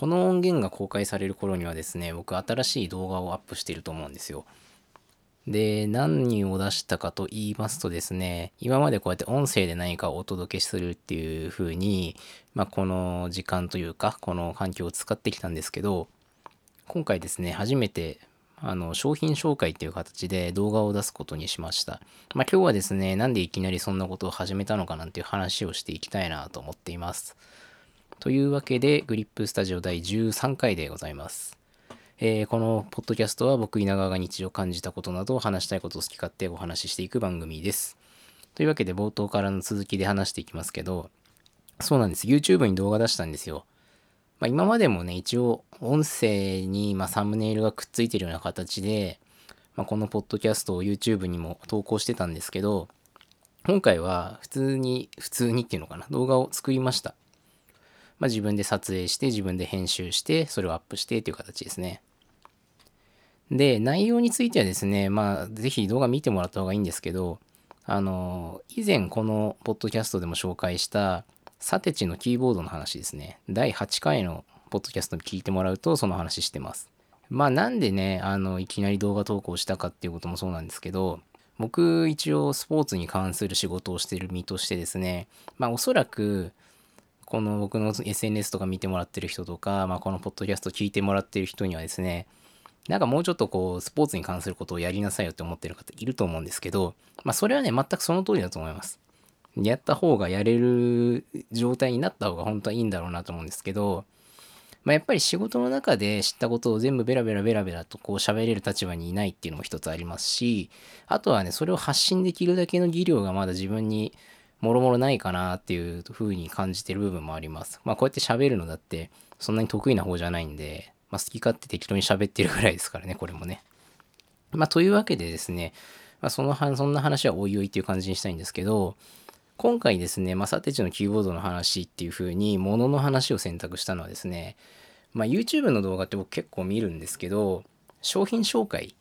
この音源が公開される頃にはですね、僕新しい動画をアップしていると思うんですよ。で、何を出したかと言いますとですね、今までこうやって音声で何かをお届けするっていう風に、まあ、この時間というか、この環境を使ってきたんですけど、今回ですね、初めてあの商品紹介っていう形で動画を出すことにしました。まあ、今日はですね、なんでいきなりそんなことを始めたのかなんていう話をしていきたいなと思っています。というわけで、グリップスタジオ第13回でございます。えー、このポッドキャストは僕稲川が日常感じたことなどを話したいことを好き勝手お話ししていく番組です。というわけで冒頭からの続きで話していきますけど、そうなんです。YouTube に動画出したんですよ。まあ、今までもね、一応音声にまサムネイルがくっついてるような形で、まあ、このポッドキャストを YouTube にも投稿してたんですけど、今回は普通に、普通にっていうのかな、動画を作りました。まあ、自分で撮影して自分で編集してそれをアップしてっていう形ですね。で、内容についてはですね、まあ、ぜひ動画見てもらった方がいいんですけど、あの、以前このポッドキャストでも紹介したサテチのキーボードの話ですね。第8回のポッドキャストに聞いてもらうとその話してます。まあなんでね、あの、いきなり動画投稿したかっていうこともそうなんですけど、僕一応スポーツに関する仕事をしてる身としてですね、まあおそらくこの僕の SNS とか見てもらってる人とか、まあ、このポッドキャスト聞いてもらってる人にはですね、なんかもうちょっとこう、スポーツに関することをやりなさいよって思ってる方いると思うんですけど、まあ、それはね、全くその通りだと思います。やった方がやれる状態になった方が本当はいいんだろうなと思うんですけど、まあ、やっぱり仕事の中で知ったことを全部ベラベラベラベラとこう喋れる立場にいないっていうのも一つありますし、あとはね、それを発信できるだけの技量がまだ自分にもろもろないかなっていう風に感じてる部分もあります。まあこうやって喋るのだってそんなに得意な方じゃないんで、まあ好き勝手適当に喋ってるぐらいですからね、これもね。まあというわけでですね、まあそのそんな話はおいおいっていう感じにしたいんですけど、今回ですね、まあサテチのキーボードの話っていう風に物の話を選択したのはですね、まあ YouTube の動画って僕結構見るんですけど、商品紹介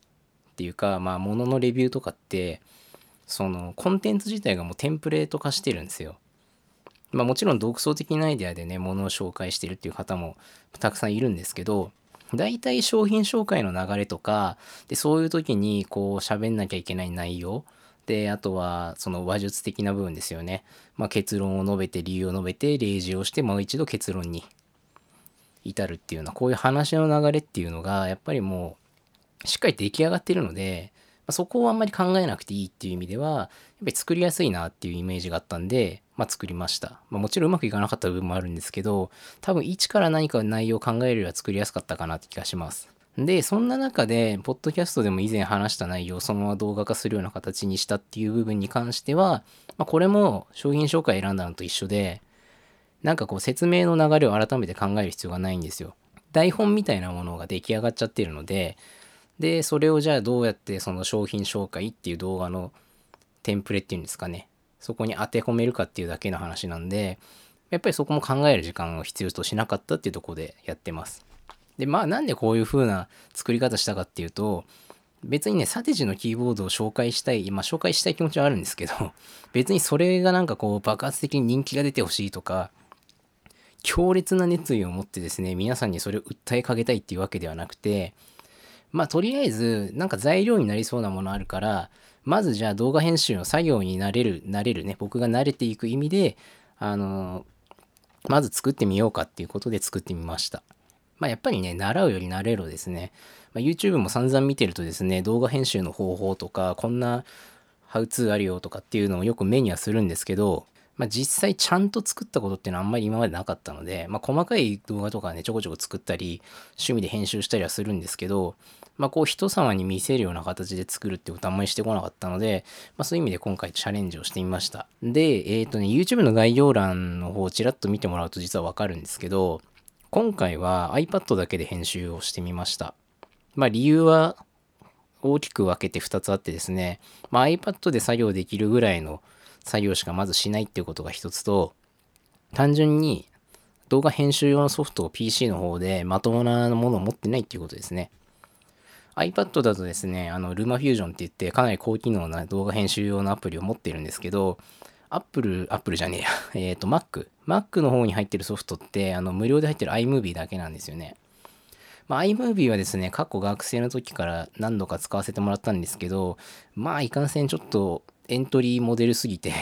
っていうか、まあ物のレビューとかって、そのコンテンツ自体がもうテンプレート化してるんですよ。まあもちろん独創的なアイデアでね、ものを紹介してるっていう方もたくさんいるんですけど、大体商品紹介の流れとか、で、そういう時にこう喋んなきゃいけない内容、で、あとはその話術的な部分ですよね。まあ結論を述べて、理由を述べて、例示をして、もう一度結論に至るっていうような、こういう話の流れっていうのが、やっぱりもう、しっかり出来上がってるので、そこをあんまり考えなくていいっていう意味では、やっぱり作りやすいなっていうイメージがあったんで、まあ、作りました。まあ、もちろんうまくいかなかった部分もあるんですけど、多分一から何か内容を考えるよりは作りやすかったかなって気がします。で、そんな中で、ポッドキャストでも以前話した内容をそのまま動画化するような形にしたっていう部分に関しては、まあ、これも商品紹介選んだのと一緒で、なんかこう説明の流れを改めて考える必要がないんですよ。台本みたいなものが出来上がっちゃってるので、で、それをじゃあどうやってその商品紹介っていう動画のテンプレっていうんですかね。そこに当て込めるかっていうだけの話なんで、やっぱりそこも考える時間を必要としなかったっていうとこでやってます。で、まあなんでこういう風な作り方したかっていうと、別にね、サテジのキーボードを紹介したい、まあ紹介したい気持ちはあるんですけど、別にそれがなんかこう爆発的に人気が出てほしいとか、強烈な熱意を持ってですね、皆さんにそれを訴えかけたいっていうわけではなくて、まあとりあえずなんか材料になりそうなものあるからまずじゃあ動画編集の作業になれるなれるね僕が慣れていく意味であのまず作ってみようかっていうことで作ってみました。まあやっぱりね習うより慣れろですね、まあ、YouTube も散々見てるとですね動画編集の方法とかこんなハウツーあるよとかっていうのをよく目にはするんですけどまあ、実際ちゃんと作ったことっていうのはあんまり今までなかったので、まあ、細かい動画とかね、ちょこちょこ作ったり、趣味で編集したりはするんですけど、まあ、こう人様に見せるような形で作るってことはあんまりしてこなかったので、まあ、そういう意味で今回チャレンジをしてみました。で、えっ、ー、とね、YouTube の概要欄の方をちらっと見てもらうと実はわかるんですけど、今回は iPad だけで編集をしてみました。まあ理由は大きく分けて2つあってですね、まあ、iPad で作業できるぐらいの作業しかまずしないっていうことが一つと、単純に動画編集用のソフトを PC の方でまともなものを持ってないっていうことですね。iPad だとですね、あの、ルマフュージョンって言ってかなり高機能な動画編集用のアプリを持ってるんですけど、Apple、Apple じゃねえや。えっ、と、Mac。Mac の方に入ってるソフトって、あの、無料で入ってる iMovie だけなんですよね。まあ、iMovie はですね、過去学生の時から何度か使わせてもらったんですけど、まあ、いかんせんちょっとエントリーモデルすぎて、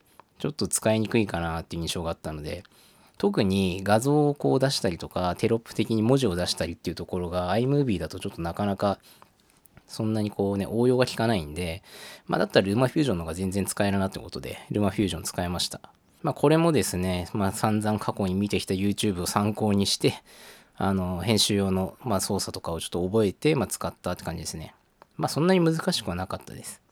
ちょっと使いにくいかなっていう印象があったので、特に画像をこう出したりとか、テロップ的に文字を出したりっていうところが iMovie だとちょっとなかなかそんなにこうね、応用が効かないんで、まあだったらルーマフュージョンの方が全然使えるなってことで、ルーマフュージョン使いました。まあこれもですね、まあ散々過去に見てきた YouTube を参考にして、あの、編集用の、まあ、操作とかをちょっと覚えて、まあ、使ったって感じですね。まあそんなに難しくはなかったです。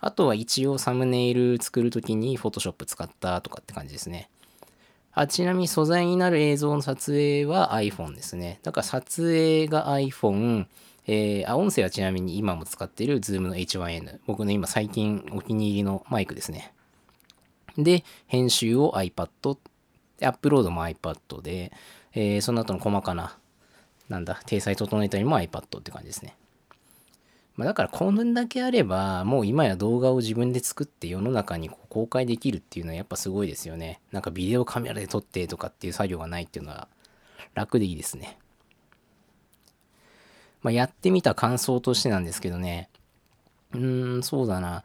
あとは一応サムネイル作るときに Photoshop 使ったとかって感じですね。あちなみに素材になる映像の撮影は iPhone ですね。だから撮影が iPhone、えー、あ、音声はちなみに今も使っている Zoom の H1N。僕の今最近お気に入りのマイクですね。で、編集を iPad、アップロードも iPad で、えー、その後の細かな、なんだ、体裁整えたりも iPad って感じですね。まあ、だからこんだけあれば、もう今や動画を自分で作って世の中に公開できるっていうのはやっぱすごいですよね。なんかビデオカメラで撮ってとかっていう作業がないっていうのは楽でいいですね。まあ、やってみた感想としてなんですけどね、うーん、そうだな。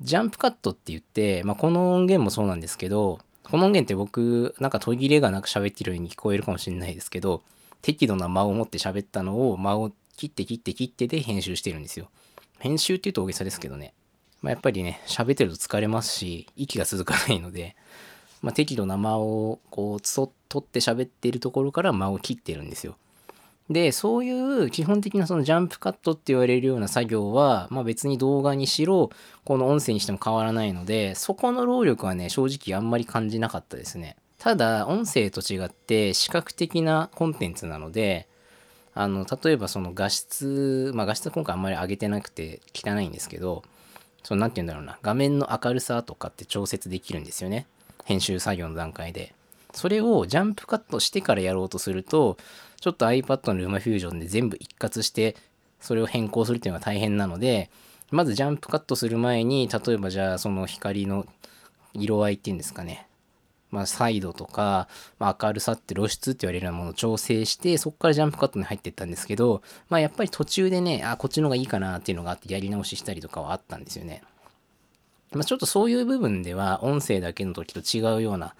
ジャンプカットって言って、まあ、この音源もそうなんですけど、この音源って僕、なんか途切れがなく喋ってるように聞こえるかもしれないですけど、適度な間を持って喋ったのを間を切って切って切ってで編集してるんですよ。編集って言うと大げさですけどね。まあ、やっぱりね、喋ってると疲れますし、息が続かないので、まあ、適度な間をこう、そ取って喋ってるところから間を切ってるんですよ。で、そういう基本的なそのジャンプカットって言われるような作業は、まあ別に動画にしろ、この音声にしても変わらないので、そこの労力はね、正直あんまり感じなかったですね。ただ、音声と違って視覚的なコンテンツなので、あの、例えばその画質、まあ画質今回あんまり上げてなくて汚いんですけど、その何て言うんだろうな、画面の明るさとかって調節できるんですよね。編集作業の段階で。それをジャンプカットしてからやろうとすると、ちょっと iPad の LumaFusion で全部一括して、それを変更するっていうのが大変なので、まずジャンプカットする前に、例えばじゃあその光の色合いっていうんですかね。まあ、サイドとか、まあ、明るさって露出って言われるようなものを調整して、そこからジャンプカットに入っていったんですけど、まあ、やっぱり途中でね、あ、こっちの方がいいかなっていうのがあってやり直ししたりとかはあったんですよね。まあ、ちょっとそういう部分では音声だけの時と違うような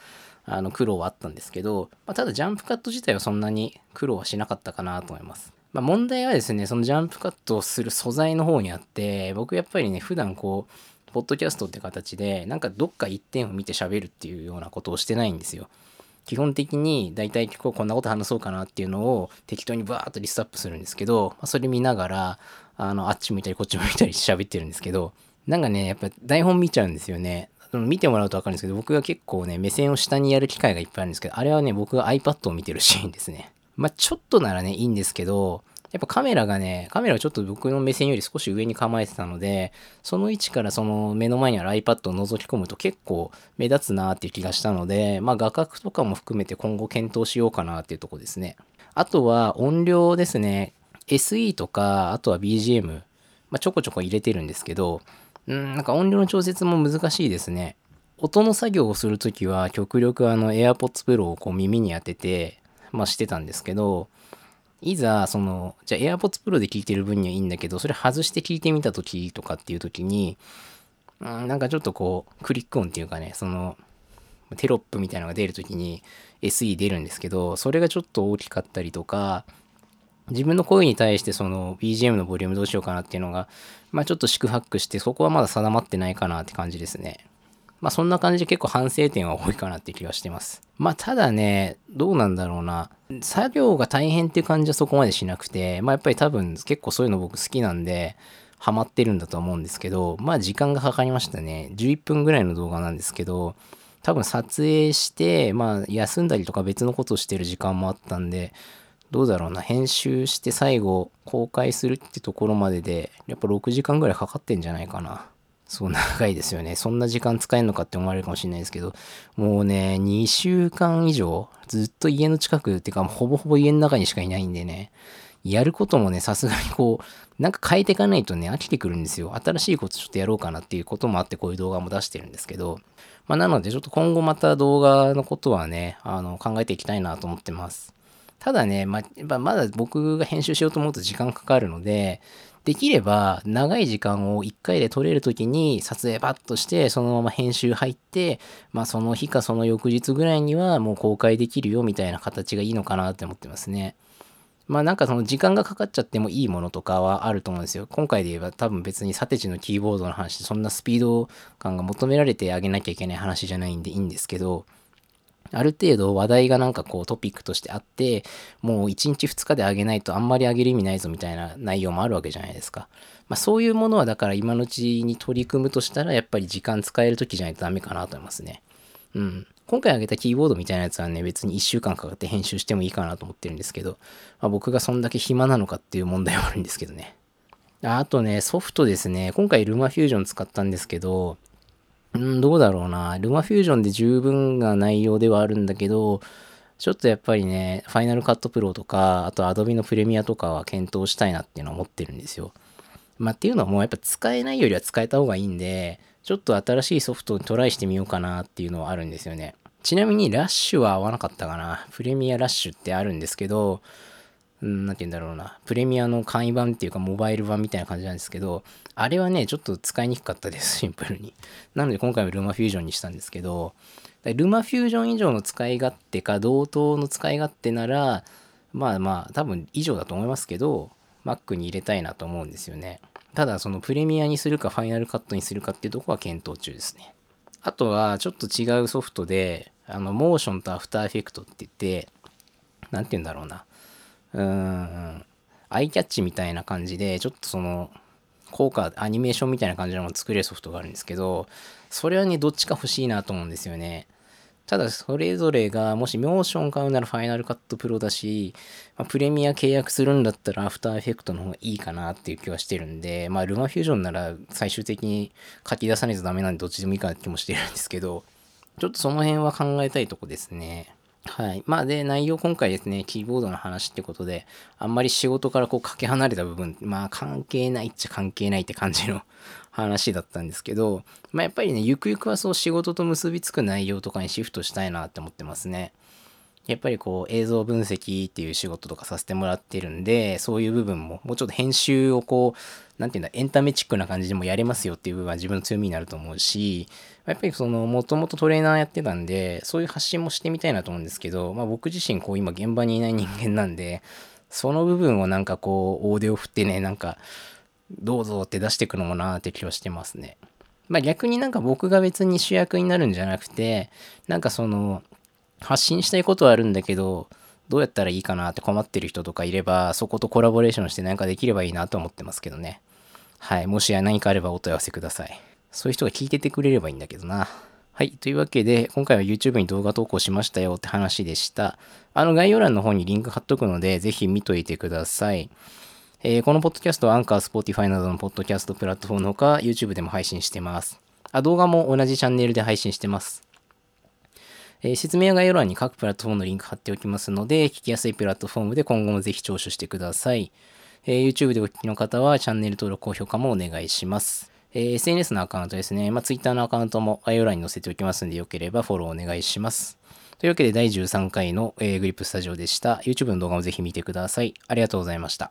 あの苦労はあったんですけど、まあ、ただジャンプカット自体はそんなに苦労はしなかったかなと思います。まあ、問題はですね、そのジャンプカットをする素材の方にあって、僕やっぱりね、普段こう、ポッドキャストって形で、なんかどっか一点を見て喋るっていうようなことをしてないんですよ。基本的に大体今日こんなこと話そうかなっていうのを適当にバーッとリストアップするんですけど、まあ、それ見ながら、あの、あっち向いたりこっち向いたり喋ってるんですけど、なんかね、やっぱ台本見ちゃうんですよね。その見てもらうと分かるんですけど、僕が結構ね、目線を下にやる機会がいっぱいあるんですけど、あれはね、僕が iPad を見てるシーンですね。まあ、ちょっとならね、いいんですけど、やっぱカメラがね、カメラはちょっと僕の目線より少し上に構えてたので、その位置からその目の前にある iPad を覗き込むと結構目立つなーっていう気がしたので、まあ画角とかも含めて今後検討しようかなっていうとこですね。あとは音量ですね。SE とか、あとは BGM、まあ、ちょこちょこ入れてるんですけど、うん、なんか音量の調節も難しいですね。音の作業をするときは極力あの AirPods Pro をこう耳に当てて、まあしてたんですけど、いざその、じゃあ AirPods Pro で聞いてる分にはいいんだけど、それ外して聞いてみたときとかっていうときに、うん、なんかちょっとこう、クリック音っていうかね、その、テロップみたいなのが出るときに SE 出るんですけど、それがちょっと大きかったりとか、自分の声に対してその BGM のボリュームどうしようかなっていうのが、まあちょっと四苦八苦して、そこはまだ定まってないかなって感じですね。まあそんな感じで結構反省点は多いかなって気はしてます。まあただね、どうなんだろうな。作業が大変っていう感じはそこまでしなくて、まあやっぱり多分結構そういうの僕好きなんで、ハマってるんだと思うんですけど、まあ時間がかかりましたね。11分ぐらいの動画なんですけど、多分撮影して、まあ休んだりとか別のことをしてる時間もあったんで、どうだろうな、編集して最後公開するってところまでで、やっぱ6時間ぐらいかかってんじゃないかな。そう長いですよね。そんな時間使えるのかって思われるかもしれないですけど、もうね、2週間以上、ずっと家の近くっていうか、ほぼほぼ家の中にしかいないんでね、やることもね、さすがにこう、なんか変えていかないとね、飽きてくるんですよ。新しいことちょっとやろうかなっていうこともあって、こういう動画も出してるんですけど、まあ、なのでちょっと今後また動画のことはね、あの考えていきたいなと思ってます。ただね、ま、まだ僕が編集しようと思うと時間かかるので、できれば長い時間を1回で撮れる時に撮影バッとしてそのまま編集入って、まあその日かその翌日ぐらいにはもう公開できるよみたいな形がいいのかなって思ってますね。まあなんかその時間がかかっちゃってもいいものとかはあると思うんですよ。今回で言えば多分別にサテチのキーボードの話そんなスピード感が求められてあげなきゃいけない話じゃないんでいいんですけど、ある程度話題がなんかこうトピックとしてあって、もう1日2日で上げないとあんまり上げる意味ないぞみたいな内容もあるわけじゃないですか。まあそういうものはだから今のうちに取り組むとしたらやっぱり時間使える時じゃないとダメかなと思いますね。うん。今回挙げたキーボードみたいなやつはね、別に1週間かかって編集してもいいかなと思ってるんですけど、まあ、僕がそんだけ暇なのかっていう問題はあるんですけどね。あとね、ソフトですね。今回ルマフュージョン使ったんですけど、うん、どうだろうな。ルマフュージョンで十分な内容ではあるんだけど、ちょっとやっぱりね、ファイナルカットプロとか、あとアドビのプレミアとかは検討したいなっていうのは思ってるんですよ。まあっていうのはもうやっぱ使えないよりは使えた方がいいんで、ちょっと新しいソフトにトライしてみようかなっていうのはあるんですよね。ちなみにラッシュは合わなかったかな。プレミアラッシュってあるんですけど、うん、なんて言うんだろうな。プレミアの簡易版っていうかモバイル版みたいな感じなんですけど、あれはね、ちょっと使いにくかったです、シンプルに。なので今回はルーマフュージョンにしたんですけど、ルマフュージョン以上の使い勝手か同等の使い勝手なら、まあまあ、多分以上だと思いますけど、Mac に入れたいなと思うんですよね。ただそのプレミアにするかファイナルカットにするかっていうとこは検討中ですね。あとはちょっと違うソフトで、あの、 Motion と After Effect って言って、なんて言うんだろうな。うん、アイキャッチみたいな感じで、ちょっとその、効果、アニメーションみたいな感じのものを作れるソフトがあるんですけど、それはね、どっちか欲しいなと思うんですよね。ただそれぞれがもし Motion 買うなら Final Cut Pro だし、まあ、プレミア契約するんだったら After Effect の方がいいかなっていう気はしてるんで、まあ LumaFusion なら最終的に書き出さないとダメなんでどっちでもいいかなって気もしてるんですけど、ちょっとその辺は考えたいとこですね。はい。まあで、内容今回ですね、キーボードの話ってことで、あんまり仕事からこうかけ離れた部分、まあ関係ないっちゃ関係ないって感じの 話だったんですけど、まあやっぱりね、ゆくゆくはそう仕事と結びつく内容とかにシフトしたいなって思ってますね。やっぱりこう映像分析っていう仕事とかさせてもらってるんで、そういう部分ももうちょっと編集をこう、なんていうんだ、エンタメチックな感じでもやれますよっていう部分は自分の強みになると思うし、やっぱりその、もともとトレーナーやってたんで、そういう発信もしてみたいなと思うんですけど、まあ僕自身こう今現場にいない人間なんで、その部分をなんかこう、大手を振ってね、なんか、どうぞって出していくのもなーって気はしてますね。まあ逆になんか僕が別に主役になるんじゃなくて、なんかその、発信したいことはあるんだけど、どうやったらいいかなって困ってる人とかいれば、そことコラボレーションして何かできればいいなと思ってますけどね。はい。もしや何かあればお問い合わせください。そういう人が聞いててくれればいいんだけどな。はい。というわけで、今回は YouTube に動画投稿しましたよって話でした。あの概要欄の方にリンク貼っとくので、ぜひ見といてください。えー、このポッドキャストは Anchor、Spotify などのポッドキャストプラットフォームのほか、YouTube でも配信してます。あ、動画も同じチャンネルで配信してます。え、説明や概要欄に各プラットフォームのリンク貼っておきますので、聞きやすいプラットフォームで今後もぜひ聴取してください。え、YouTube でお聞きの方はチャンネル登録、高評価もお願いします。え、SNS のアカウントですね。まあ、Twitter のアカウントも概要欄に載せておきますので、よければフォローお願いします。というわけで第13回の、え、グリップスタジオでした。YouTube の動画もぜひ見てください。ありがとうございました。